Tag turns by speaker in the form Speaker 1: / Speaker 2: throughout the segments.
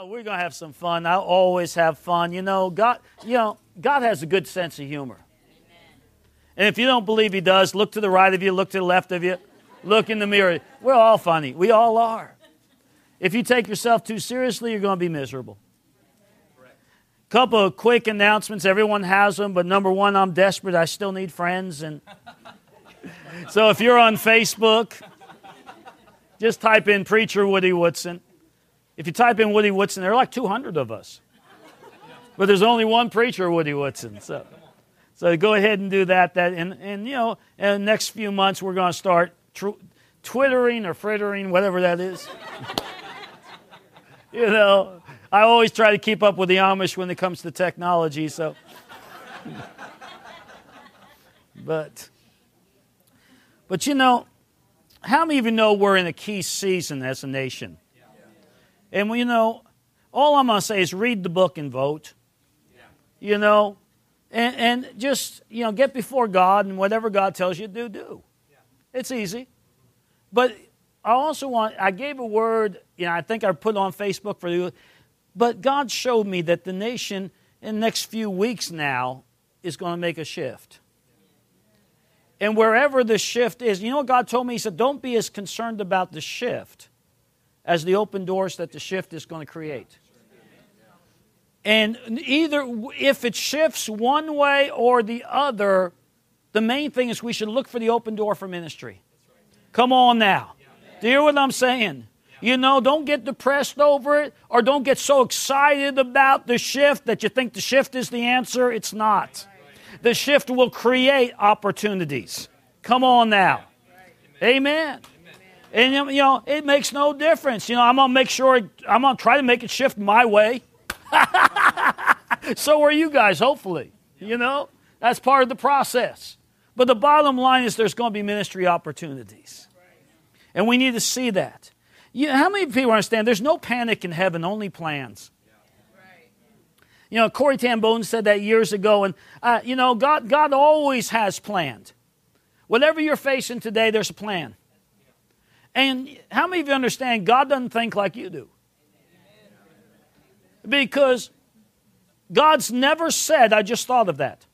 Speaker 1: Oh, we're to have some fun. I always have fun. You know, God, you know, God has a good sense of humor. And if you don't believe he does, look to the right of you, look to the left of you, look in the mirror. We're all funny. We all are. If you take yourself too seriously, you're going to be miserable. A couple of quick announcements. Everyone has them, but number one, I'm desperate. I still need friends, and so if you're on Facebook, just type in preacher Woody Woodson. If you type in Woody Woodson, there are like 200 of us, but there's only one preacher Woody Woodson. So, so go ahead and do that. That and and you know, in the next few months, we're going to start tr- twittering or frittering, whatever that is. you know, I always try to keep up with the Amish when it comes to technology, so. but, but you know, how many of you know we're in a key season as a nation? And you know, all I'm going to say is read the book and vote. You know, and, and just, you know, get before God and whatever God tells you to do, do. It's easy. But I also want, I gave a word, you know, I think I put on Facebook for you, but God showed me that the nation in the next few weeks now is going to make a shift. And wherever the shift is, you know what God told me? He said, don't be as concerned about the shift as the open doors that the shift is going to create. And either if it shifts one way or the other, the main thing is we should look for the open door for ministry. Come on now. Do you hear what I'm saying? You know, don't get depressed over it or don't get so excited about the shift that you think the shift is the answer. It's not. The shift will create opportunities. Come on now. Amen. And you know, it makes no difference. You know, I'm gonna make sure I'm gonna try to make it shift my way. so are you guys, hopefully. You know, that's part of the process. But the bottom line is there's going to be ministry opportunities. And we need to see that. You how many people understand there's no panic in heaven, only plans? You know, Corey Boom said that years ago, and uh, you know, God, God always has planned. Whatever you're facing today, there's a plan. And how many of you understand God doesn't think like you do? Because God's never said, I just thought of that.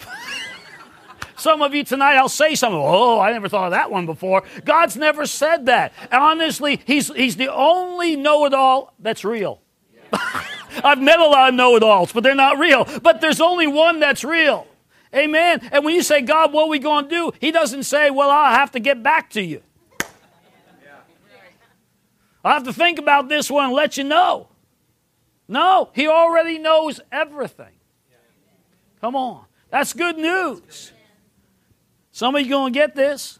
Speaker 1: Some of you tonight, I'll say something. Oh, I never thought of that one before. God's never said that. Honestly, He's, he's the only know it all that's real. I've met a lot of know it alls, but they're not real. But there's only one that's real. Amen. And when you say, God, what are we going to do? He doesn't say, Well, I'll have to get back to you. I'll have to think about this one and let you know. No, He already knows everything. Come on. That's good news. Somebody's going to get this.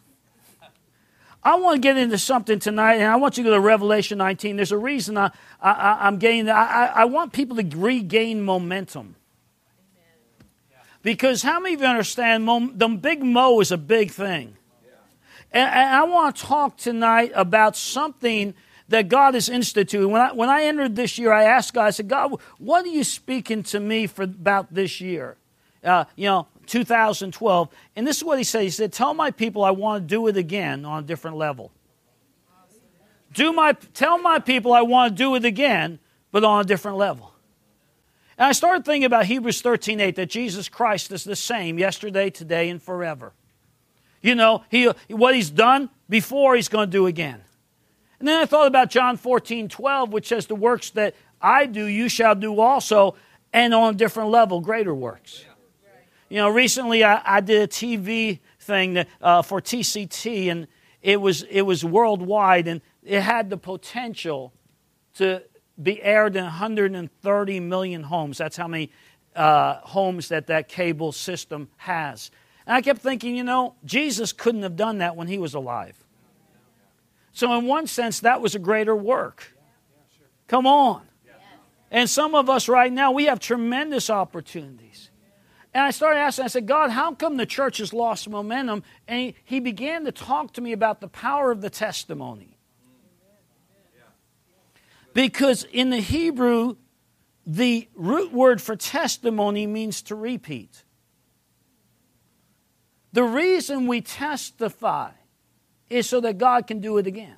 Speaker 1: I want to get into something tonight, and I want you to go to Revelation 19. There's a reason I, I, am getting, I, I want people to regain momentum. Because how many of you understand the big mo is a big thing? And I want to talk tonight about something that God has instituted. When I, when I entered this year, I asked God, I said, God, what are you speaking to me for about this year? Uh, you know, 2012. And this is what he said. He said, Tell my people I want to do it again on a different level. Do my, tell my people I want to do it again, but on a different level. And I started thinking about Hebrews 13 8, that Jesus Christ is the same yesterday, today, and forever. You know, he, what he's done before, he's going to do again. And then I thought about John 14 12, which says, The works that I do, you shall do also, and on a different level, greater works. You know, recently I, I did a TV thing that, uh, for TCT, and it was, it was worldwide, and it had the potential to be aired in 130 million homes. That's how many uh, homes that that cable system has. And I kept thinking, you know, Jesus couldn't have done that when he was alive. So, in one sense, that was a greater work. Come on. And some of us right now, we have tremendous opportunities. And I started asking, I said, God, how come the church has lost momentum? And he, he began to talk to me about the power of the testimony. Because in the Hebrew, the root word for testimony means to repeat. The reason we testify is so that God can do it again.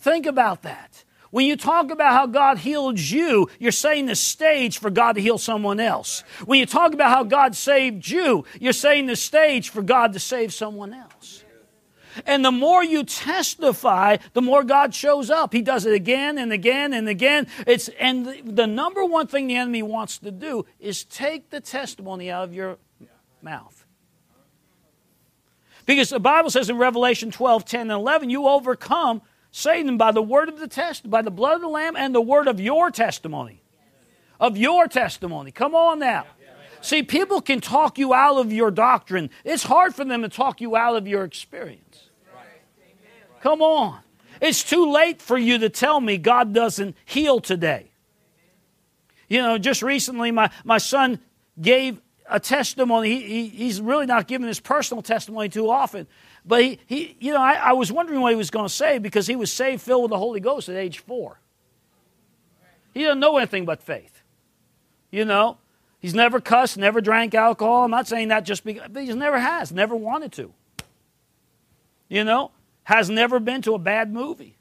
Speaker 1: Think about that. When you talk about how God healed you, you're saying the stage for God to heal someone else. When you talk about how God saved you, you're saying the stage for God to save someone else. And the more you testify, the more God shows up. He does it again and again and again. It's, and the, the number one thing the enemy wants to do is take the testimony out of your mouth. Because the Bible says in Revelation 12, 10, and 11, you overcome Satan by the word of the test, by the blood of the Lamb, and the word of your testimony. Of your testimony. Come on now. See, people can talk you out of your doctrine. It's hard for them to talk you out of your experience. Come on. It's too late for you to tell me God doesn't heal today. You know, just recently, my, my son gave a testimony. He, he, he's really not giving his personal testimony too often. But he, he you know, I, I was wondering what he was going to say because he was saved, filled with the Holy Ghost at age four. He doesn't know anything but faith. You know, he's never cussed, never drank alcohol. I'm not saying that just because, but he never has, never wanted to. You know, has never been to a bad movie.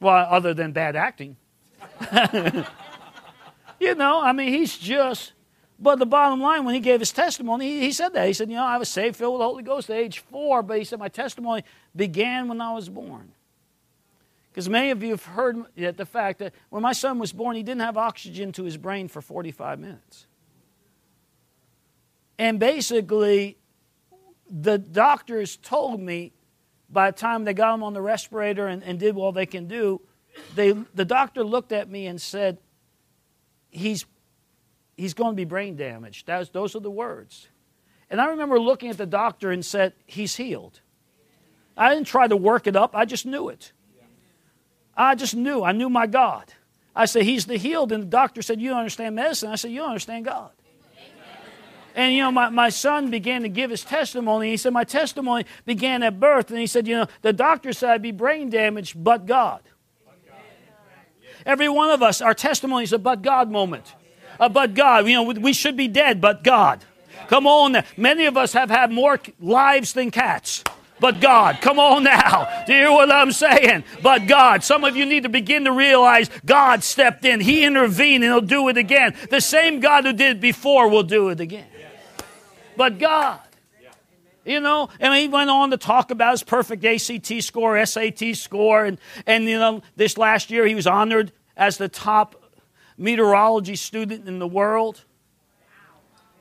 Speaker 1: Well, other than bad acting. you know, I mean, he's just but the bottom line, when he gave his testimony, he, he, said that. He said, You know, I was saved, filled with the Holy Ghost at age four, but he said, My testimony began when I was born. Because many of you have heard the fact that when my son was born, he didn't have oxygen to his brain for 45 minutes. And basically, the doctors told me by the time they got him on the respirator and, and did all they can do, they, the doctor looked at me and said, He's he's going to be brain damaged. Was, those are the words. And I remember looking at the doctor and said, He's healed. I didn't try to work it up, I just knew it. I just knew. I knew my God. I said, He's the healed. And the doctor said, You don't understand medicine. I said, You don't understand God. And you know, my, my son began to give his testimony. He said, My testimony began at birth. And he said, You know, the doctor said I'd be brain damaged, but God. Every one of us, our testimony is a but God moment Uh, but God. You know, we should be dead, but God. Come on. Many of us have had more lives than cats. But God, come on now. Do you hear what I'm saying? But God. Some of you need to begin to realize God stepped in. He intervened and He'll do it again. The same God who did it before will do it again. But God. You know, and he went on to talk about his perfect ACT score, SAT score, and, and you know, this last year he was honored as the top meteorology student in the world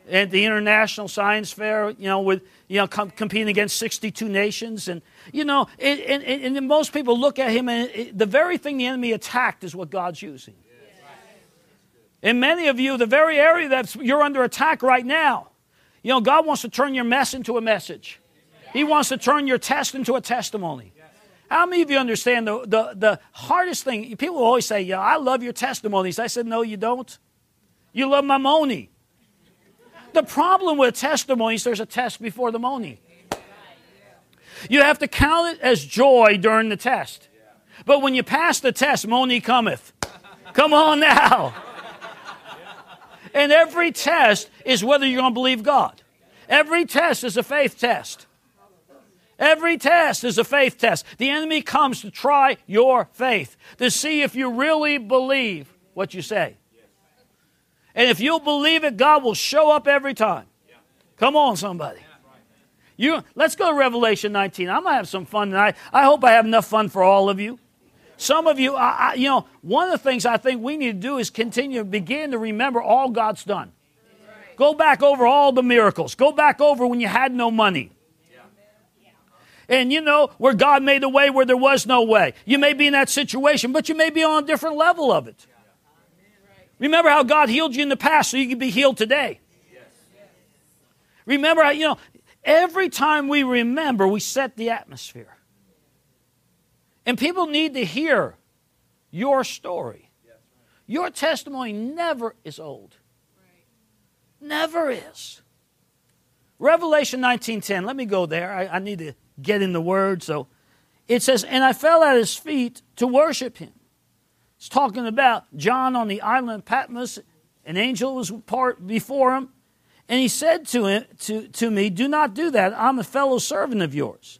Speaker 1: at the International Science Fair, you know, with, you know, com- competing against 62 nations. And, you know, it, and, and, most people look at him and it, the very thing the enemy attacked is what God's using. And many of you, the very area that you're under attack right now, you know, God wants to turn your mess into a message. He wants to turn your test into a testimony. How many of you understand the, the, the hardest thing? People always say, Yeah, I love your testimonies. I said, No, you don't. You love my money. The problem with testimonies, there's a test before the money. You have to count it as joy during the test. But when you pass the test, money cometh. Come on now. And every test is whether you're going to believe God. Every test is a faith test. Every test is a faith test. The enemy comes to try your faith, to see if you really believe what you say. And if you'll believe it, God will show up every time. Come on, somebody. You, let's go to Revelation 19. I'm going to have some fun tonight. I hope I have enough fun for all of you. Some of you, I, I, you know, one of the things I think we need to do is continue to begin to remember all God's done. Go back over all the miracles. Go back over when you had no money. And you know, where God made a way where there was no way. You may be in that situation, but you may be on a different level of it. Remember how God healed you in the past so you can be healed today. Remember you know, every time we remember, we set the atmosphere. And people need to hear your story. Your testimony never is old. Never is. Revelation 19:10. Let me go there. I, I need to get in the word. So it says, And I fell at his feet to worship him. It's talking about John on the island Patmos. An angel was part before him. And he said to, him, to, to me, Do not do that. I'm a fellow servant of yours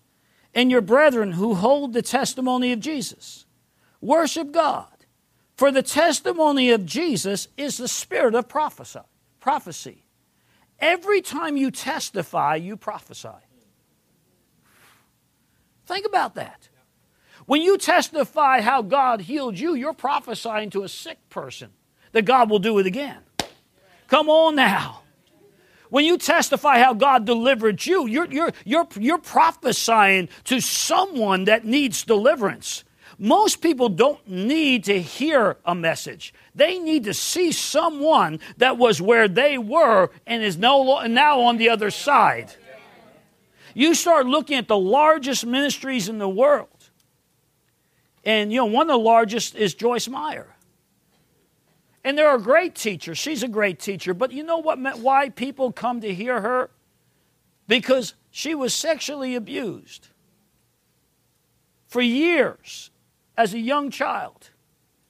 Speaker 1: and your brethren who hold the testimony of Jesus. Worship God. For the testimony of Jesus is the spirit of prophecy. Every time you testify, you prophesy. Think about that. When you testify how God healed you, you're prophesying to a sick person that God will do it again. Come on now. When you testify how God delivered you, you're, you're, you're, you're prophesying to someone that needs deliverance. Most people don't need to hear a message. They need to see someone that was where they were and is no, now on the other side. You start looking at the largest ministries in the world. And, you know, one of the largest is Joyce Meyer. And they're a great teacher. She's a great teacher. But you know what why people come to hear her? Because she was sexually abused for years as a young child,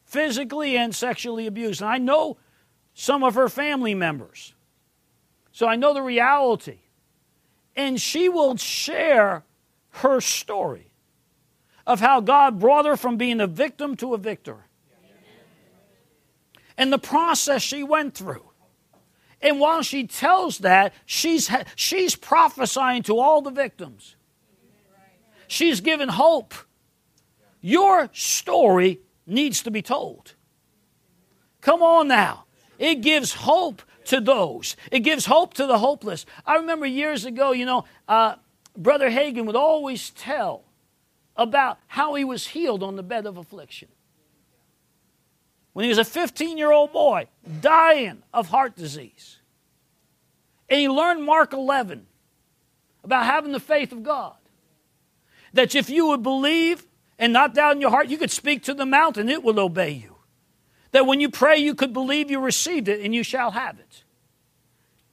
Speaker 1: physically and sexually abused. And I know some of her family members. So I know the reality. And she will share her story of how God brought her from being a victim to a victor and the process she went through. And while she tells that, she's, she's prophesying to all the victims. She's given hope. Your story needs to be told. Come on now. It gives hope to those, it gives hope to the hopeless. I remember years ago, you know, uh, Brother Hagin would always tell about how he was healed on the bed of affliction when he was a 15 year old boy dying of heart disease. And he learned Mark 11 about having the faith of God. That if you would believe and not doubt in your heart, you could speak to the mountain, it will obey you. That when you pray, you could believe you received it and you shall have it.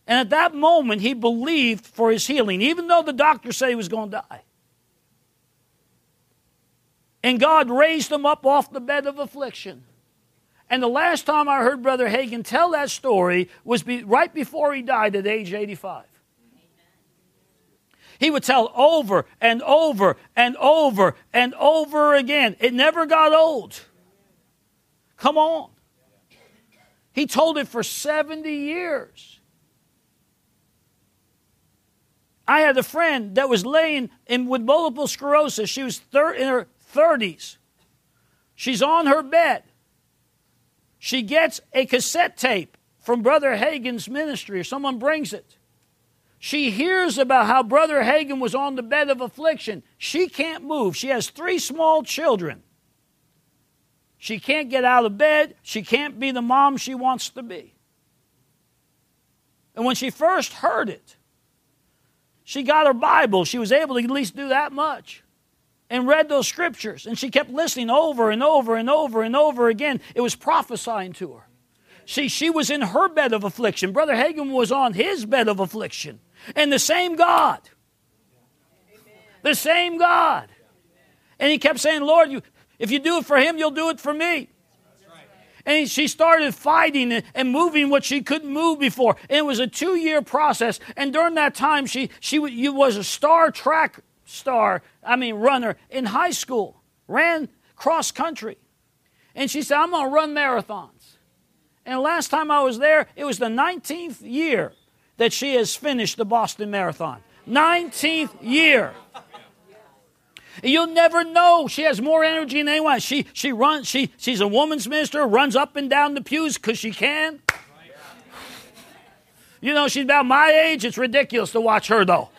Speaker 1: And at that moment, he believed for his healing, even though the doctor said he was going to die. And God raised him up off the bed of affliction. And the last time I heard Brother Hagin tell that story was be, right before he died at age 85. He would tell over and over and over and over again. It never got old. Come on. He told it for 70 years. I had a friend that was laying in with multiple sclerosis. She was thir- in her 30s. She's on her bed she gets a cassette tape from Brother Hagin's ministry, or someone brings it. She hears about how Brother Hagin was on the bed of affliction. She can't move. She has three small children. She can't get out of bed. She can't be the mom she wants to be. And when she first heard it, she got her Bible. She was able to at least do that much and read those scriptures. And she kept listening over and over and over and over again. It was prophesying to her. See, she was in her bed of affliction. Brother Hagin was on his bed of affliction. And the same God. The same God. And he kept saying, Lord, you, if you do it for him, you'll do it for me. And she started fighting and moving what she couldn't move before. And it was a two year process. And during that time, she, she was a star track star, I mean, runner in high school, ran cross country. And she said, I'm going to run marathons. And last time I was there, it was the 19th year that she has finished the Boston Marathon. 19th year. You'll never know. She has more energy than anyone. She, she runs, she, she's a woman's minister, runs up and down the pews because she can. You know, she's about my age. It's ridiculous to watch her, though.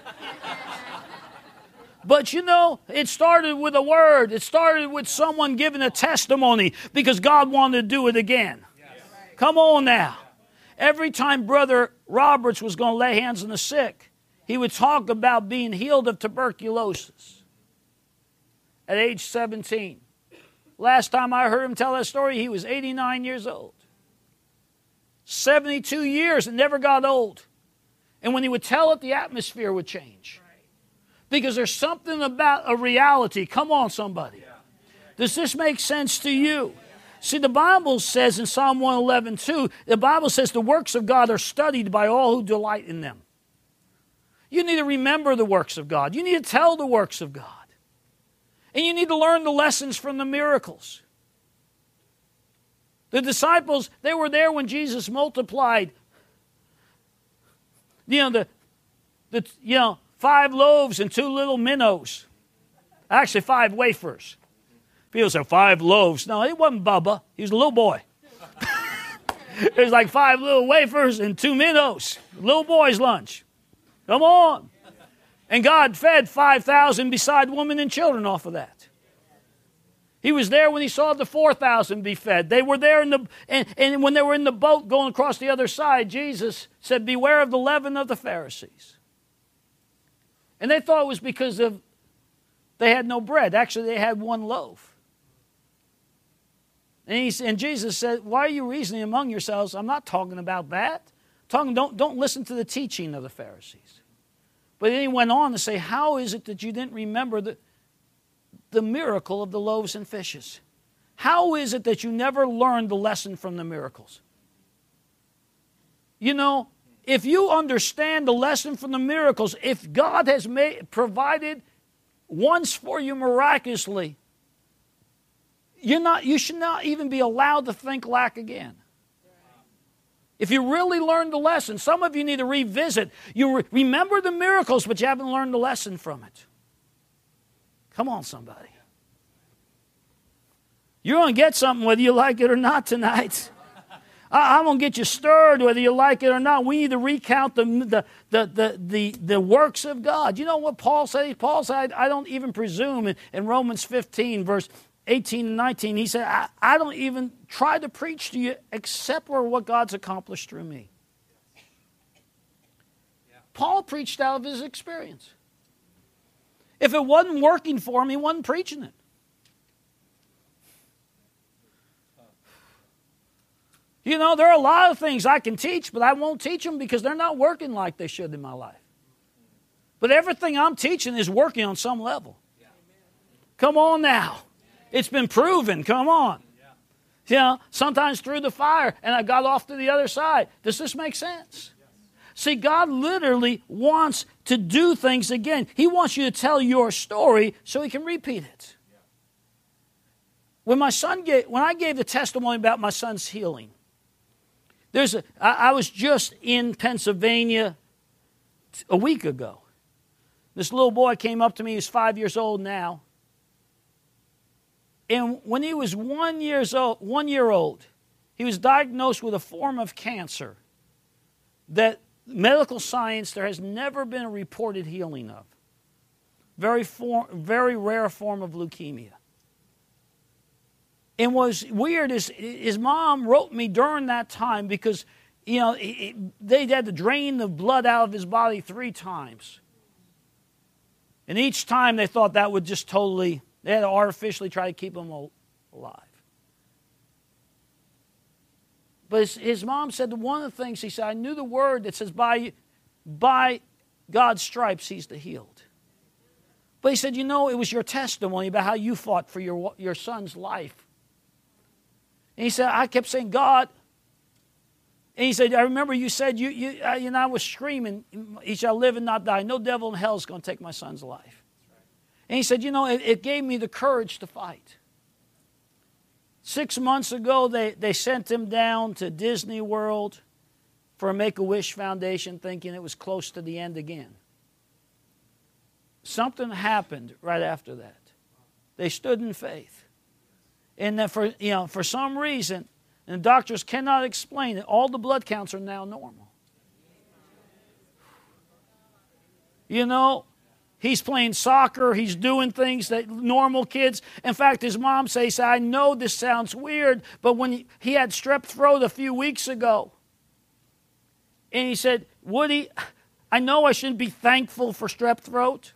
Speaker 1: But you know, it started with a word. It started with someone giving a testimony because God wanted to do it again. Come on now. Every time Brother Roberts was going to lay hands on the sick, he would talk about being healed of tuberculosis at age 17. Last time I heard him tell that story, he was 89 years old. 72 years, and never got old. And when he would tell it, the atmosphere would change because there's something about a reality. Come on, somebody. Does this make sense to you? See, the Bible says in Psalm 111, 2, the Bible says the works of God are studied by all who delight in them. You need to remember the works of God. You need to tell the works of God. And you need to learn the lessons from the miracles. The disciples, they were there when Jesus multiplied. You know, the, the you know, five loaves and two little minnows. Actually, five wafers. People say five loaves. No, it wasn't Bubba. He was a little boy. it was like five little wafers and two minnows. Little boy's lunch. Come on. And God fed 5,000 beside women and children off of that. He was there when he saw the 4,000 be fed. They were there in the, and, and when they were in the boat going across the other side, Jesus said, Beware of the leaven of the Pharisees. And they thought it was because of they had no bread. Actually, they had one loaf. And, he, and Jesus said, Why are you reasoning among yourselves? I'm not talking about that. I'm talking, don't, don't listen to the teaching of the Pharisees. But then he went on to say, How is it that you didn't remember the, the miracle of the loaves and fishes? How is it that you never learned the lesson from the miracles? You know, if you understand the lesson from the miracles, if God has made, provided once for you miraculously, you're not, you should not even be allowed to think lack again. If you really learned the lesson, some of you need to revisit. You re- remember the miracles, but you haven't learned the lesson from it. Come on, somebody. You're going to get something whether you like it or not tonight. I, am going to get you stirred whether you like it or not. We need to recount the, the, the, the, the, the works of God. You know what Paul said? Paul said, I, I don't even presume in, in, Romans 15, verse 18 and 19, he said, I, I don't even try to preach to you except for what God's accomplished through me. Paul preached out of his experience. If it wasn't working for him, he wasn't preaching it. You know, there are a lot of things I can teach, but I won't teach them because they're not working like they should in my life. But everything I'm teaching is working on some level. Come on now. It's been proven. Come on. You know, sometimes through the fire, and I got off to the other side. Does this make sense? See, God literally wants to do things again. He wants you to tell your story so He can repeat it. When my son gave, when I gave the testimony about my son's healing, there's a, I, I was just in Pennsylvania a week ago. This little boy came up to me, he's five years old now. And when he was one, years old, one year old, he was diagnosed with a form of cancer that medical science there has never been a reported healing of. Very, form, very rare form of leukemia. And was weird is his mom wrote me during that time because you know they had to drain the blood out of his body three times. And each time they thought that would just totally they had to artificially try to keep him alive. But his, his mom said one of the things he said, I knew the word that says by by God's stripes he's the healed. But he said, you know, it was your testimony about how you fought for your, your son's life and he said, I kept saying, God. And he said, I remember you said, you, you, uh, you know, I was screaming, he shall live and not die. No devil in hell is going to take my son's life. And he said, you know, it, it gave me the courage to fight. Six months ago, they, they sent him down to Disney World for a Make a Wish Foundation, thinking it was close to the end again. Something happened right after that. They stood in faith. And that for, you know, for some reason, and the doctors cannot explain it, all the blood counts are now normal. You know, he's playing soccer, he's doing things that normal kids. In fact, his mom says, I know this sounds weird, but when he, had strep throat a few weeks ago, and he said, Woody, I know I shouldn't be thankful for strep throat,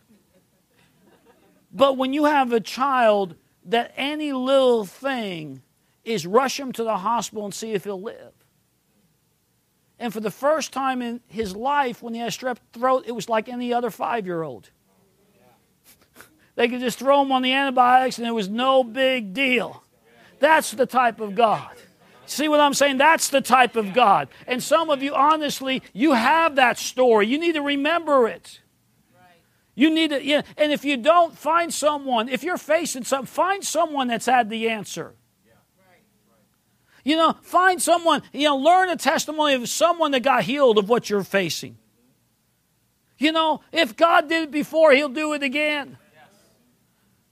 Speaker 1: but when you have a child that any little thing is rush him to the hospital and see if he'll live. And for the first time in his life, when he had strep throat, it was like any other five year old. They could just throw them on the antibiotics and it was no big deal. That's the type of God. See what I'm saying? That's the type of God. And some of you, honestly, you have that story. You need to remember it. You need to, yeah, and if you don't, find someone. If you're facing something, find someone that's had the answer. You know, find someone, you know, learn a testimony of someone that got healed of what you're facing. You know, if God did it before, He'll do it again.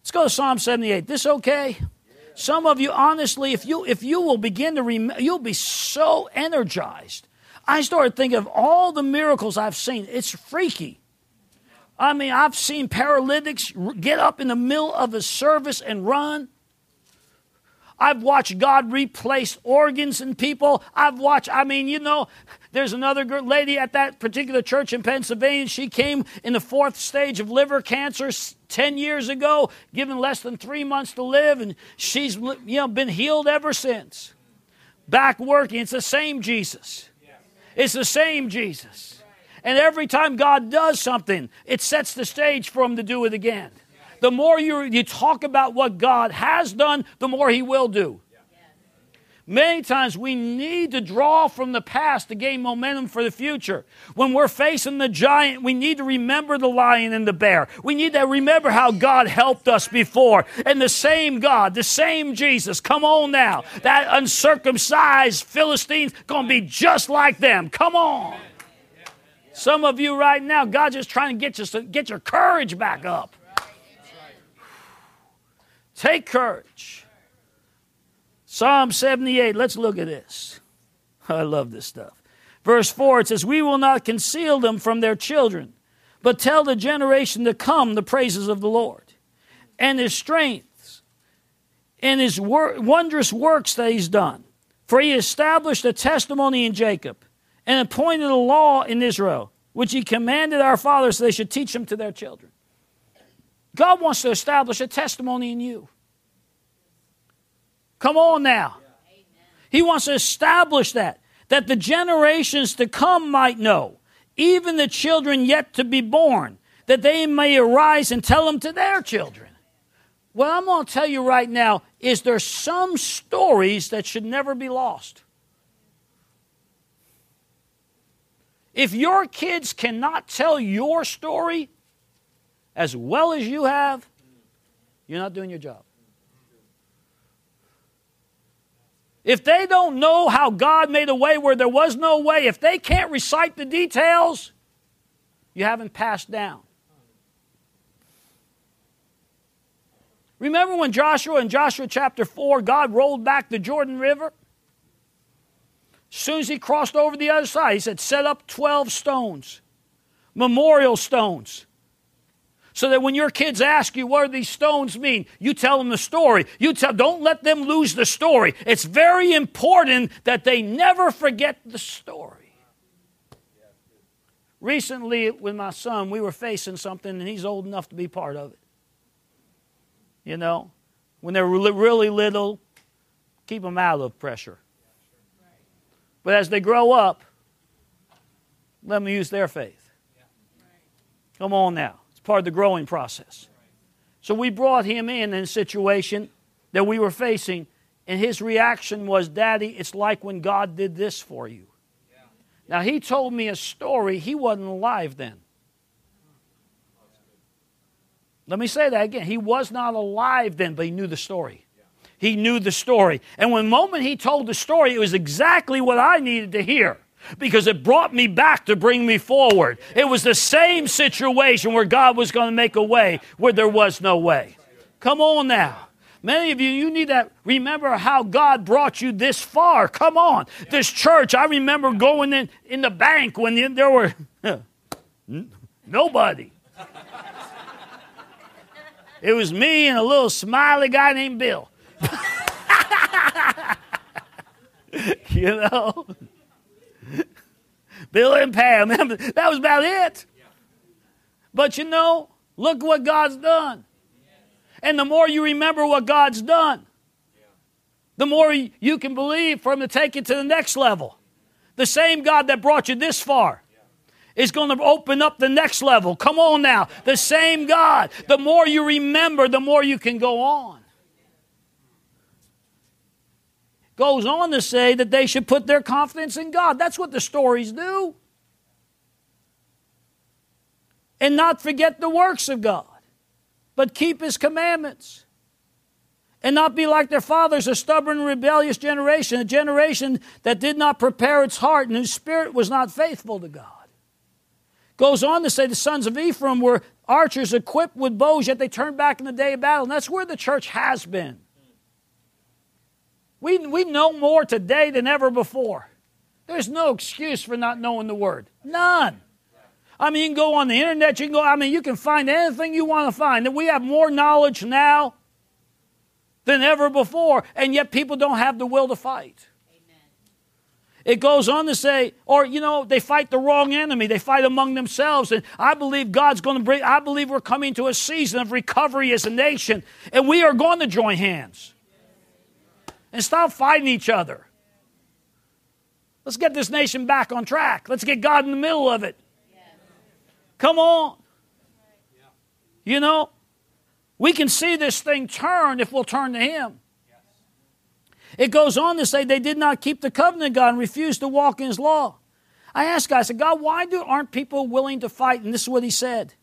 Speaker 1: Let's go to Psalm 78. This okay? Some of you, honestly, if you if you will begin to remember, you'll be so energized. I started thinking of all the miracles I've seen. It's freaky. I mean, I've seen paralytics get up in the middle of a service and run. I've watched God replace organs in people. I've watched, I mean, you know, there's another lady at that particular church in Pennsylvania. She came in the fourth stage of liver cancer 10 years ago, given less than three months to live, and she's you know, been healed ever since. Back working. It's the same Jesus. It's the same Jesus. And every time God does something, it sets the stage for him to do it again the more you, you talk about what God has done, the more He will do. Many times we need to draw from the past to gain momentum for the future. When we're facing the giant, we need to remember the lion and the bear. We need to remember how God helped us before. And the same God, the same Jesus, come on now. That uncircumcised Philistines going to be just like them. Come on. Some of you right now, God's just trying to get you get your courage back up. Take courage. Psalm 78, let's look at this. I love this stuff. Verse 4, it says, We will not conceal them from their children, but tell the generation to come the praises of the Lord and his strengths and his wor- wondrous works that he's done. For he established a testimony in Jacob and appointed a law in Israel, which he commanded our fathers so they should teach them to their children. God wants to establish a testimony in you. Come on now. He wants to establish that, that the generations to come might know, even the children yet to be born, that they may arise and tell them to their children. What I'm going to tell you right now is there's some stories that should never be lost. If your kids cannot tell your story, as well as you have, you're not doing your job. If they don't know how God made a way where there was no way, if they can't recite the details, you haven't passed down. Remember when Joshua in Joshua chapter 4, God rolled back the Jordan River? As soon as he crossed over the other side, he said, Set up 12 stones, memorial stones so that when your kids ask you what do these stones mean, you tell them the story. You tell don't let them lose the story. It's very important that they never forget the story. Recently with my son, we were facing something and he's old enough to be part of it. You know, when they're really little, keep them out of pressure. But as they grow up, let them use their faith. Come on now part of the growing process. So we brought him in in a situation that we were facing, and his reaction was, Daddy, it's like when God did this for you. Now, he told me a story. He wasn't alive then. Let me say that again. He was not alive then, but he knew the story. He knew the story. And when the moment he told the story, it was exactly what I needed to hear because it brought me back to bring me forward. It was the same situation where God was going to make a way where there was no way. Come on now. Many of you, you need to remember how God brought you this far. Come on. This church, I remember going in, in the bank when there were nobody. It was me and a little smiley guy named Bill. you know? Bill and Pam. That was about it. But you know, look what God's done. And the more you remember what God's done, the more you can believe for Him to take you to the next level. The same God that brought you this far is going to open up the next level. Come on now. The same God. The more you remember, the more you can go on goes on to say that they should put their confidence in God. That's what the stories do. And not forget the works of God, but keep His commandments. and not be like their fathers, a stubborn, rebellious generation, a generation that did not prepare its heart and whose spirit was not faithful to God. Goes on to say the sons of Ephraim were archers equipped with bows, yet they turned back in the day of battle. And that's where the church has been. We, we know more today than ever before. There's no excuse for not knowing the word. None. I mean, you can go on the internet, you can go, I mean, you can find anything you want to find. We have more knowledge now than ever before, and yet people don't have the will to fight. It goes on to say, or, you know, they fight the wrong enemy. They fight among themselves. And I believe God's going to bring, I believe we're coming to a season of recovery as a nation. And we are going to join hands and stop fighting each other. Let's get this nation back on track. Let's get God in the middle of it. Come on. You know, we can see this thing turn if we'll turn to Him. It goes on to say they did not keep the covenant of God and refused to walk in His law. I asked God, I said, God, why do, aren't people willing to fight? And this is what He said.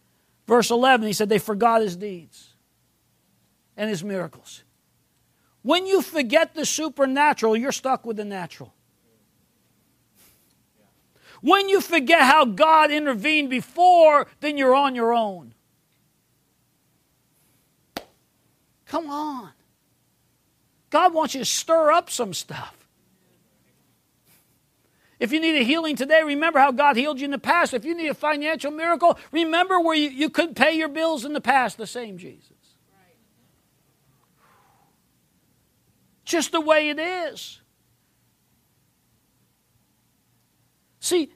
Speaker 1: Verse 11, He said, they forgot His deeds and His miracles. When you forget the supernatural, you're stuck with the natural. When you forget how God intervened before, then you're on your own. Come on. God wants you to stir up some stuff. If you need a healing today, remember how God healed you in the past. If you need a financial miracle, remember where you, you couldn't pay your bills in the past, the same Jesus. Just the way it is. See,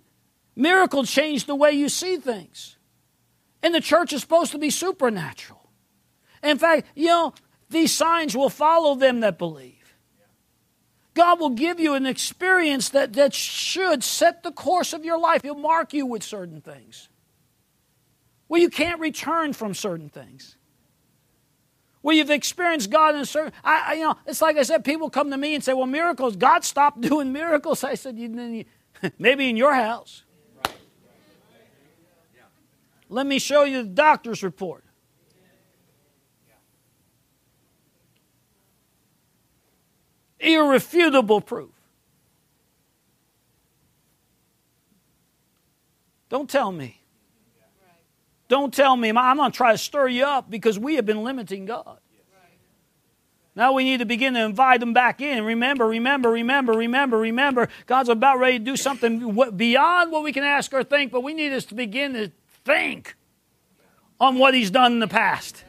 Speaker 1: miracles change the way you see things. And the church is supposed to be supernatural. In fact, you know, these signs will follow them that believe. God will give you an experience that, that should set the course of your life. He'll mark you with certain things. Well, you can't return from certain things. Well, you've experienced God in a certain. I, I, you know, it's like I said. People come to me and say, "Well, miracles. God stopped doing miracles." I said, you, "Maybe in your house." Let me show you the doctor's report. irrefutable proof. Don't tell me. Don't tell me. I'm going to try to stir you up because we have been limiting God. Now we need to begin to invite them back in. Remember, remember, remember, remember, remember. God's about ready to do something beyond what we can ask or think, but we need us to begin to think on what He's done in the past.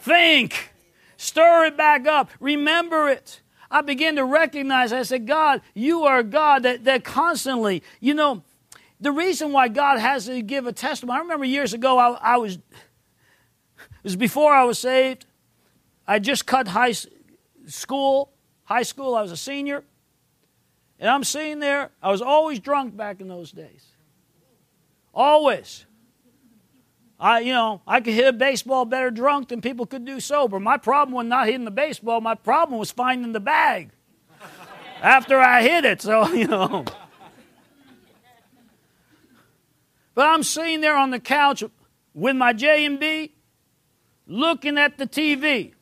Speaker 1: Think. Stir it back up. Remember it. I began to recognize, I said, God, you are God that, that constantly, you know, the reason why God has to give a testimony, I remember years ago, I, I was, it was before I was saved. I just cut high school, high school, I was a senior. And I'm sitting there, I was always drunk back in those days. Always. I, you know, I could hit a baseball better drunk than people could do sober. My problem was not hitting the baseball. My problem was finding the bag after I hit it. So, you know. But I'm sitting there on the couch with my J and B, looking at the TV.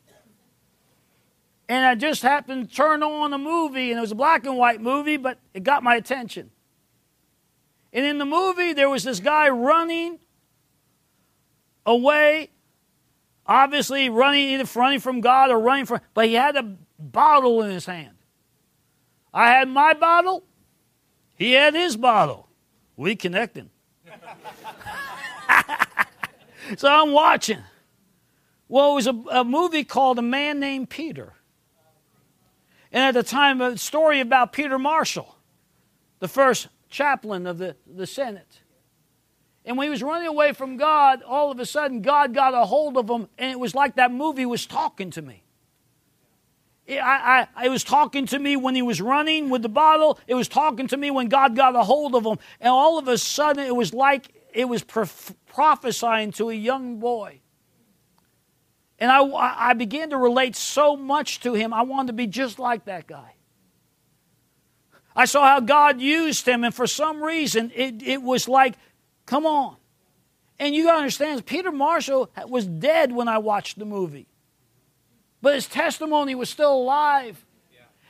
Speaker 1: And I just happened to turn on a movie, and it was a black and white movie, but it got my attention. And in the movie, there was this guy running away, obviously running either running from God or running from, but he had a bottle in his hand. I had my bottle, he had his bottle. We connecting. so I'm watching. Well, it was a, a, movie called A Man Named Peter. And at the time, a story about Peter Marshall, the first chaplain of the, the Senate. And when he was running away from God, all of a sudden God got a hold of him, and it was like that movie was talking to me. It, I, I, it was talking to me when he was running with the bottle. It was talking to me when God got a hold of him. And all of a sudden, it was like it was prof- prophesying to a young boy. And I, I began to relate so much to him, I wanted to be just like that guy. I saw how God used him, and for some reason, it, it was like Come on. And you got to understand, Peter Marshall was dead when I watched the movie. But his testimony was still alive.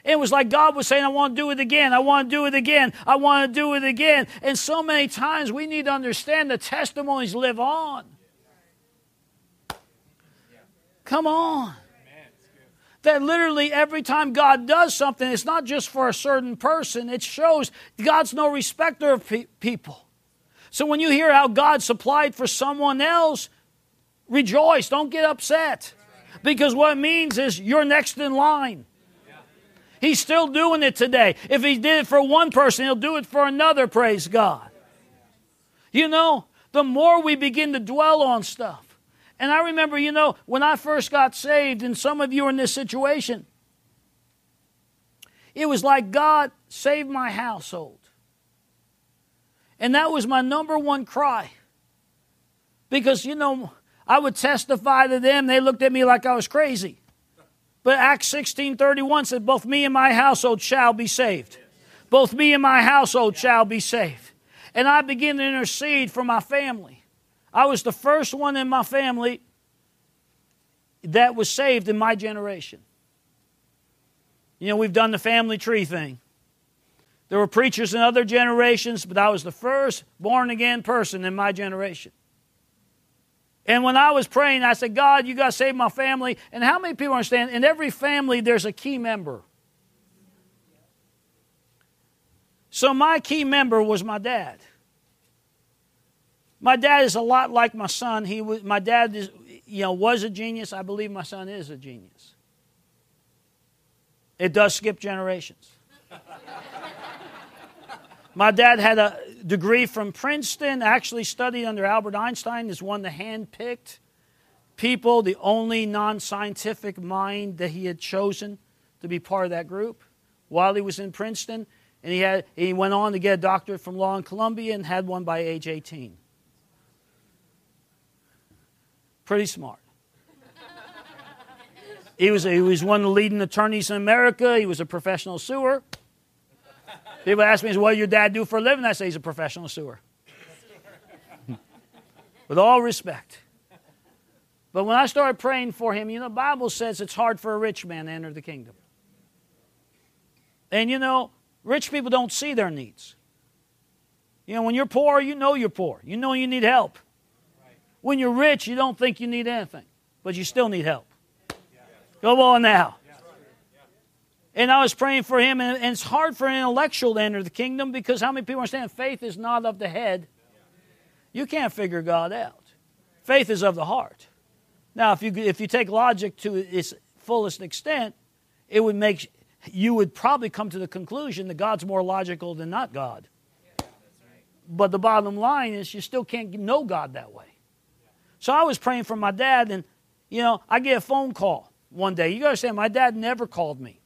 Speaker 1: It was like God was saying, I want to do it again. I want to do it again. I want to do it again. And so many times we need to understand the testimonies live on. Come on. That literally every time God does something, it's not just for a certain person, it shows God's no respecter of pe- people. So when you hear how God supplied for someone else, rejoice. Don't get upset. Because what it means is you're next in line. He's still doing it today. If he did it for one person, he'll do it for another, praise God. You know, the more we begin to dwell on stuff. And I remember, you know, when I first got saved, and some of you are in this situation, it was like God saved my household. And that was my number one cry. Because, you know, I would testify to them, they looked at me like I was crazy. But Acts 16:31 said both me and my household shall be saved. Both me and my household shall be saved. And I began to intercede for my family. I was the first one in my family that was saved in my generation. You know, we've done the family tree thing. There were preachers in other generations, but I was the first born again person in my generation. And when I was praying, I said, God, you got to save my family. And how many people understand? In every family, there's a key member. So my key member was my dad. My dad is a lot like my son. He was, my dad is, you know, was a genius. I believe my son is a genius. It does skip generations. My dad had a degree from Princeton, actually studied under Albert Einstein, is one of the hand-picked people, the only non-scientific mind that he had chosen to be part of that group while he was in Princeton. And he, had, he went on to get a doctorate from law in Columbia and had one by age 18. Pretty smart. He was, he was one of the leading attorneys in America. He was a professional suer. People ask me, what your dad do for a living? I say he's a professional sewer. With all respect. But when I started praying for him, you know, the Bible says it's hard for a rich man to enter the kingdom. And you know, rich people don't see their needs. You know, when you're poor, you know you're poor. You know you need help. When you're rich, you don't think you need anything, but you still need help. Go on now. And I was praying for him, and, it's hard for an intellectual to enter the kingdom because how many people understand faith is not of the head? You can't figure God out. Faith is of the heart. Now, if you, if you take logic to its fullest extent, it would make you would probably come to the conclusion that God's more logical than not God. But the bottom line is you still can't know God that way. So I was praying for my dad, and you know, I get a phone call one day. You gotta understand, my dad never called me.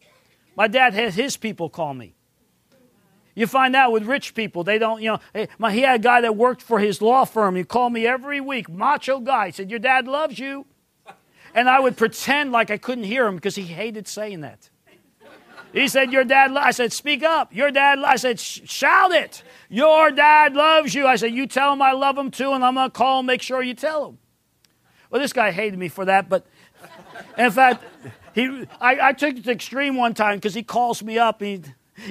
Speaker 1: My dad had his people call me. You find out with rich people, they don't, you know. My, he had a guy that worked for his law firm. He called me every week, macho guy. He said, Your dad loves you. And I would pretend like I couldn't hear him because he hated saying that. He said, Your dad, lo-. I said, Speak up. Your dad, lo-. I said, Shout it. Your dad loves you. I said, You tell him I love him too, and I'm going to call him, make sure you tell him. Well, this guy hated me for that, but in fact, he, I, I took it to extreme one time because he calls me up. He,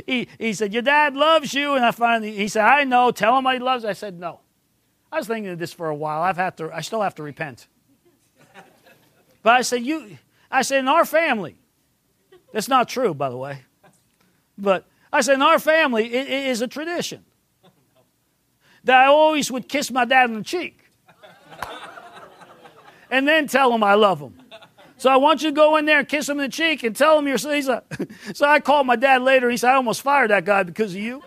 Speaker 1: he, he said, Your dad loves you. And I finally, he said, I know. Tell him he loves. I said, No. I was thinking of this for a while. I've had to, I still have to repent. But I said, You, I said, in our family, that's not true, by the way. But I said, in our family, it, it is a tradition that I always would kiss my dad on the cheek and then tell him I love him. So I want you to go in there and kiss him in the cheek and tell him you're. He's a, so I called my dad later. He said, I almost fired that guy because of you.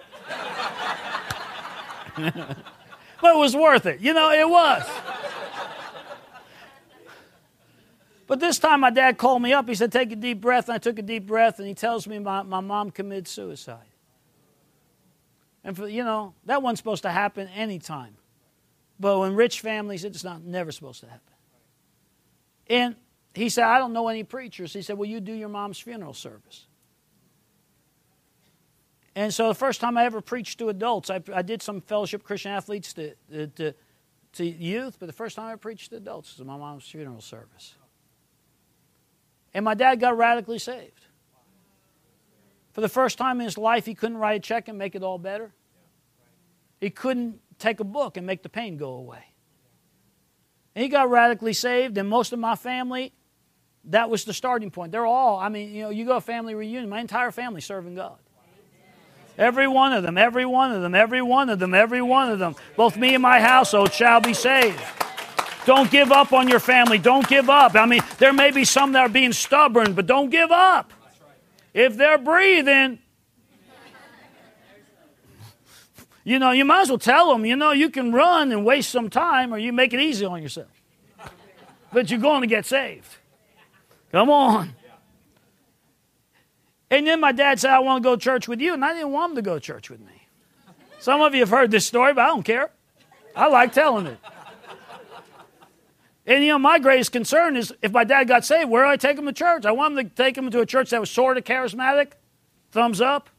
Speaker 1: but it was worth it. You know, it was. But this time my dad called me up. He said, Take a deep breath. And I took a deep breath, and he tells me my, my mom committed suicide. And, for, you know, that wasn't supposed to happen anytime. But when rich families, it's not never supposed to happen. And he said, I don't know any preachers. He said, Well, you do your mom's funeral service. And so the first time I ever preached to adults, I, I did some fellowship Christian athletes to, to, to youth, but the first time I preached to adults was my mom's funeral service. And my dad got radically saved. For the first time in his life, he couldn't write a check and make it all better. He couldn't take a book and make the pain go away. And he got radically saved, and most of my family, that was the starting point. They're all, I mean, you know, you go family reunion, my entire family serving God. Every one of them, every one of them, every one of them, every one of them. Both me and my household shall be saved. Don't give up on your family. Don't give up. I mean, there may be some that are being stubborn, but don't give up. If they're breathing, you know, you might as well tell them, you know, you can run and waste some time or you make it easy on yourself. But you're going to get saved. Come on. And then my dad said, I want to go to church with you. And I didn't want him to go to church with me. Some of you have heard this story, but I don't care. I like telling it. And you know, my greatest concern is if my dad got saved, where do I take him to church? I want him to take him to a church that was sort of charismatic, thumbs up,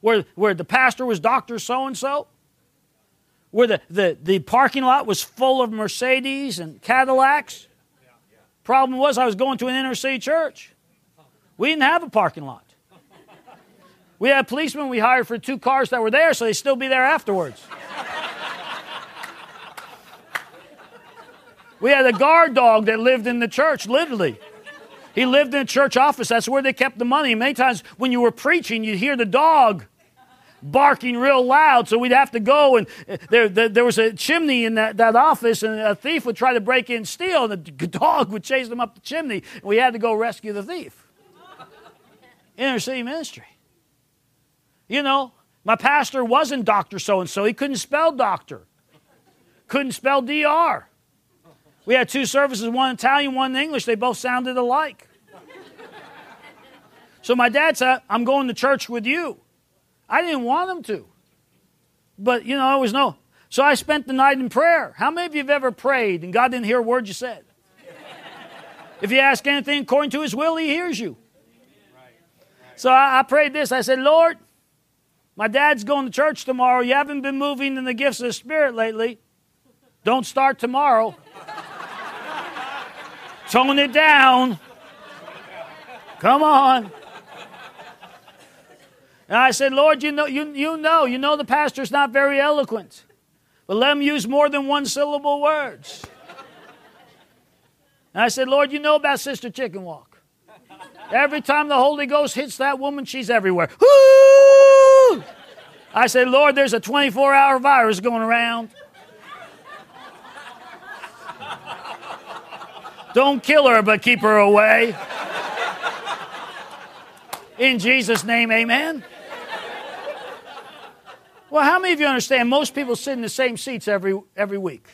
Speaker 1: where, where the pastor was Dr. So and so, where the, the, the parking lot was full of Mercedes and Cadillacs. Problem was, I was going to an inner city church. We didn't have a parking lot. We had policemen we hired for two cars that were there, so they'd still be there afterwards. We had a guard dog that lived in the church, literally. He lived in a church office. That's where they kept the money. Many times when you were preaching, you'd hear the dog barking real loud, so we'd have to go. And uh, there, there, there, was a chimney in that, that office, and a thief would try to break in steal, and the dog would chase them up the chimney. And we had to go rescue the thief. Inner city ministry. You know, my pastor wasn't Dr. So and so. He couldn't spell doctor, couldn't spell DR. We had two services, one Italian, one English. They both sounded alike. So my dad said, I'm going to church with you. I didn't want them to. But, you know, I was no. So I spent the night in prayer. How many of you have ever prayed and God didn't hear a word you said? if you ask anything according to his will, he hears you. So I, I prayed this. I said, Lord, my dad's going to church tomorrow. You haven't been moving in the gifts of the Spirit lately. Don't start tomorrow. Tone it down. Come on. And I said, Lord, you know, you, you know, you know the pastor's not very eloquent. But let him use more than one syllable words. And I said, Lord, you know about Sister Chicken Walk. Every time the Holy Ghost hits that woman, she's everywhere. I said, Lord, there's a 24 hour virus going around. Don't kill her, but keep her away. In Jesus' name, amen. Well, how many of you understand most people sit in the same seats every, every week?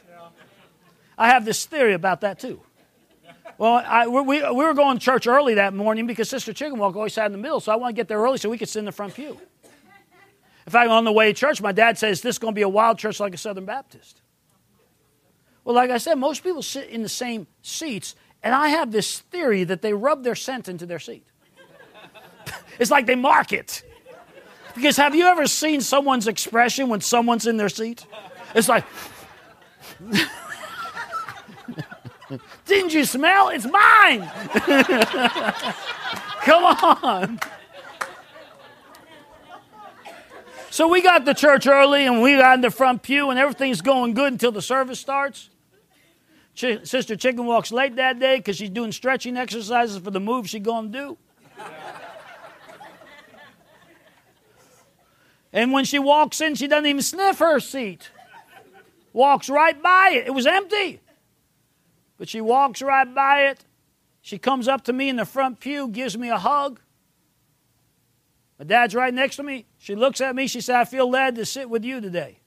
Speaker 1: I have this theory about that too. Well, I, we, we were going to church early that morning because Sister Chickenwalk always sat in the middle, so I want to get there early so we could sit in the front pew. In fact, on the way to church, my dad says, This is going to be a wild church like a Southern Baptist. Well, like I said, most people sit in the same seats, and I have this theory that they rub their scent into their seat. it's like they mark it. Because have you ever seen someone's expression when someone's in their seat? It's like, didn't you smell? It's mine. Come on. So we got to church early and we got in the front pew and everything's going good until the service starts. Ch- Sister Chicken walks late that day because she's doing stretching exercises for the move she's going to do. And when she walks in, she doesn't even sniff her seat. Walks right by it. It was empty. But she walks right by it. She comes up to me in the front pew, gives me a hug. My dad's right next to me. She looks at me. She said, I feel led to sit with you today.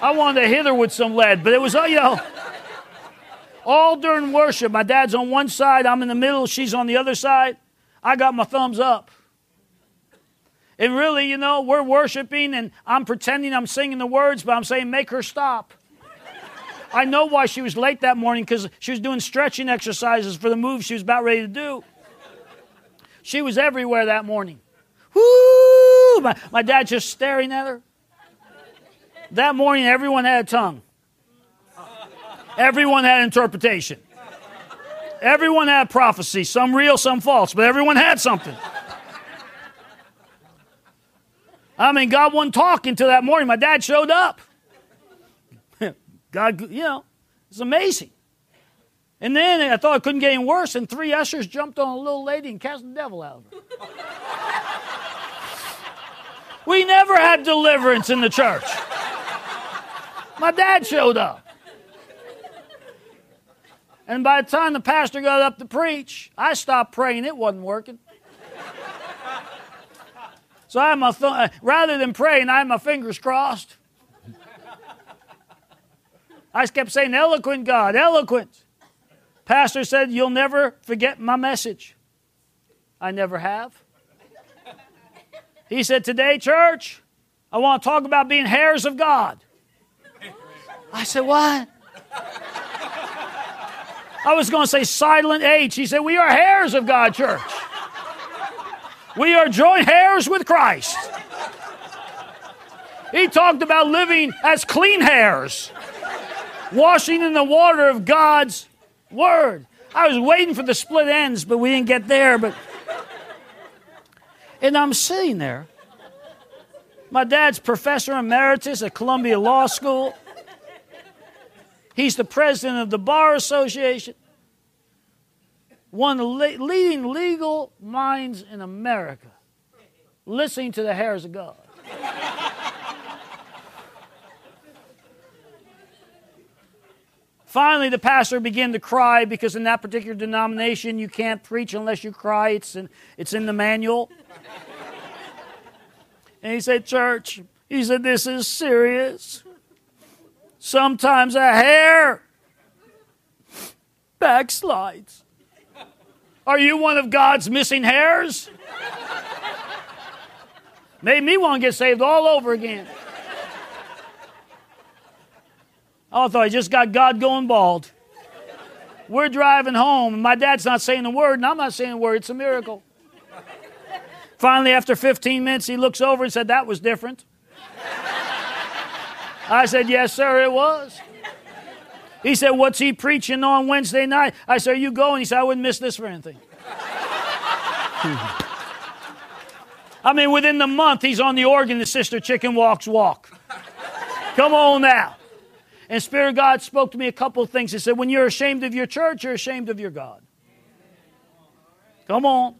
Speaker 1: I wanted to hit her with some lead, but it was, uh, you know, all during worship. My dad's on one side, I'm in the middle, she's on the other side. I got my thumbs up. And really, you know, we're worshiping and I'm pretending I'm singing the words, but I'm saying, make her stop. I know why she was late that morning because she was doing stretching exercises for the move she was about ready to do. She was everywhere that morning. Whoo! My, my dad just staring at her. That morning, everyone had a tongue. Everyone had interpretation. Everyone had prophecy, some real, some false, but everyone had something. I mean, God wasn't talking until that morning. My dad showed up. God, you know, it's amazing. And then I thought it couldn't get any worse, and three ushers jumped on a little lady and cast the devil out of her. we never had deliverance in the church. My dad showed up. And by the time the pastor got up to preach, I stopped praying. It wasn't working. So I had my th- uh, rather than praying, I had my fingers crossed. I kept saying, "Eloquent God, eloquent." Pastor said, "You'll never forget my message." I never have. He said, "Today, church, I want to talk about being heirs of God." I said, "What?" I was going to say silent H. He said, We are heirs of God, church. We are joint heirs with Christ. He talked about living as clean hairs, washing in the water of God's Word. I was waiting for the split ends, but we didn't get there. But and I'm sitting there. My dad's professor emeritus at Columbia Law School. He's the president of the Bar Association, one leading legal minds in America, listening to the hairs of God. Finally, the pastor began to cry because in that particular denomination, you can't preach unless you cry. It's in, it's in the manual. and he said, Church, he said, this is serious. Sometimes a hair backslides. Are you one of God's missing hairs? Made me want to get saved all over again. I thought I just got God going bald. We're driving home, and my dad's not saying a word, and I'm not saying a word. It's a miracle. Finally, after 15 minutes, he looks over and said, That was different. I said, Yes, sir, it was. He said, What's he preaching on Wednesday night? I said, Are you going? He said, I wouldn't miss this for anything. I mean, within the month, he's on the organ, the Sister Chicken Walks Walk. Come on now. And Spirit of God spoke to me a couple of things. He said, When you're ashamed of your church, you're ashamed of your God. Come on.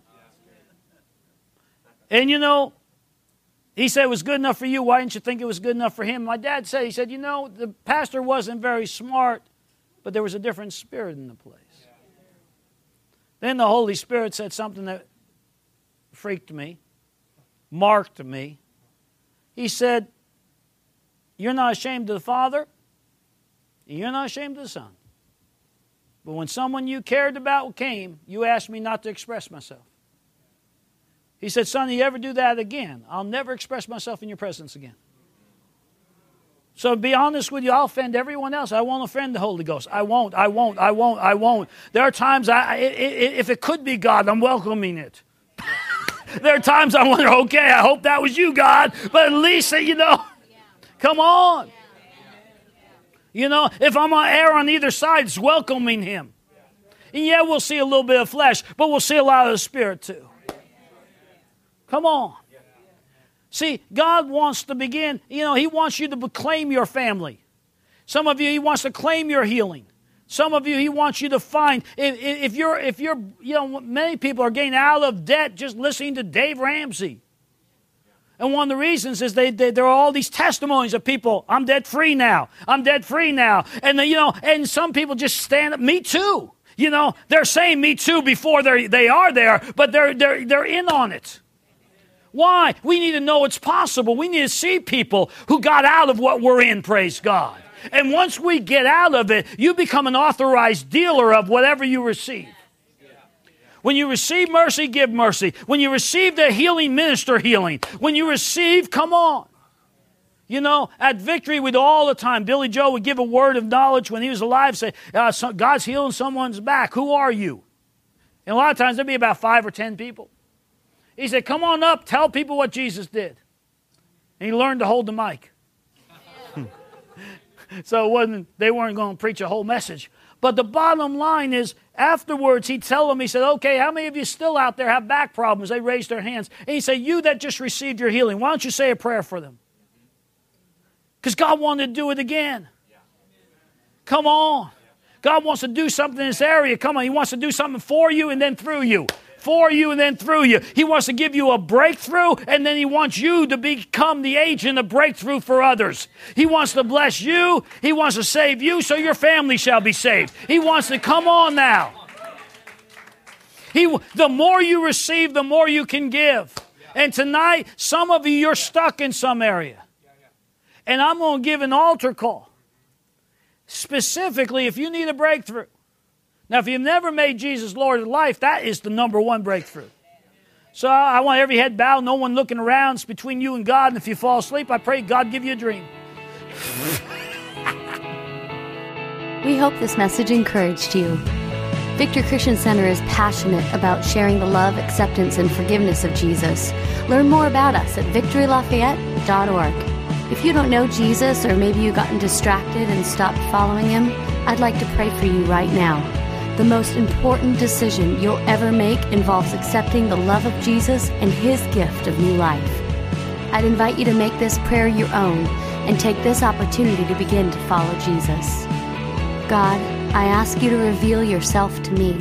Speaker 1: And you know, he said it was good enough for you. Why didn't you think it was good enough for him? My dad said, he said, you know, the pastor wasn't very smart, but there was a different spirit in the place. Then the Holy Spirit said something that freaked me, marked me. He said, You're not ashamed of the Father, and you're not ashamed of the Son. But when someone you cared about came, you asked me not to express myself. He said, Son, you ever do that again, I'll never express myself in your presence again. So be honest with you, I'll offend everyone else. I won't offend the Holy Ghost. I won't, I won't, I won't, I won't. There are times, I, if it could be God, I'm welcoming it. there are times I wonder, okay, I hope that was you, God, but at least, you know, come on. You know, if I'm on air on either side, it's welcoming Him. And yeah, we'll see a little bit of flesh, but we'll see a lot of the Spirit too. Come on. See, God wants to begin, you know, He wants you to claim your family. Some of you, He wants to claim your healing. Some of you, He wants you to find. If, if you're, if you're, you know, many people are getting out of debt just listening to Dave Ramsey. And one of the reasons is they, they, there are all these testimonies of people, I'm debt free now. I'm debt free now. And, you know, and some people just stand up, me too. You know, they're saying me too before they they are there, but they're, they're, they're in on it. Why? We need to know it's possible. We need to see people who got out of what we're in, praise God. And once we get out of it, you become an authorized dealer of whatever you receive. When you receive mercy, give mercy. When you receive the healing, minister healing. When you receive, come on. You know, at victory, we'd all the time, Billy Joe would give a word of knowledge when he was alive, say, uh, so God's healing someone's back. Who are you? And a lot of times there'd be about five or ten people. He said, Come on up, tell people what Jesus did. And he learned to hold the mic. so it wasn't, they weren't going to preach a whole message. But the bottom line is, afterwards, he'd tell them, he said, Okay, how many of you still out there have back problems? They raised their hands. And he said, You that just received your healing, why don't you say a prayer for them? Because God wanted to do it again. Come on. God wants to do something in this area. Come on. He wants to do something for you and then through you for you and then through you. He wants to give you a breakthrough and then he wants you to become the agent of breakthrough for others. He wants to bless you. He wants to save you so your family shall be saved. He wants to come on now. He, the more you receive, the more you can give. And tonight, some of you, you're stuck in some area. And I'm going to give an altar call. Specifically, if you need a breakthrough, now, if you've never made Jesus Lord of life, that is the number one breakthrough. So I want every head bowed, no one looking around. It's between you and God. And if you fall asleep, I pray God give you a dream.
Speaker 2: we hope this message encouraged you. Victory Christian Center is passionate about sharing the love, acceptance, and forgiveness of Jesus. Learn more about us at victorylafayette.org. If you don't know Jesus, or maybe you've gotten distracted and stopped following him, I'd like to pray for you right now. The most important decision you'll ever make involves accepting the love of Jesus and His gift of new life. I'd invite you to make this prayer your own and take this opportunity to begin to follow Jesus. God, I ask you to reveal yourself to me.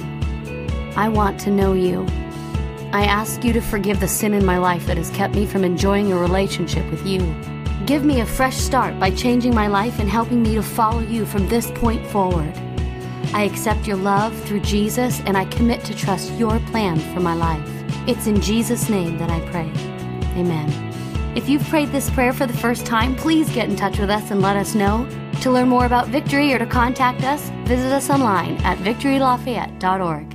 Speaker 2: I want to know you. I ask you to forgive the sin in my life that has kept me from enjoying a relationship with you. Give me a fresh start by changing my life and helping me to follow you from this point forward. I accept your love through Jesus and I commit to trust your plan for my life. It's in Jesus' name that I pray. Amen. If you've prayed this prayer for the first time, please get in touch with us and let us know. To learn more about Victory or to contact us, visit us online at victorylafayette.org.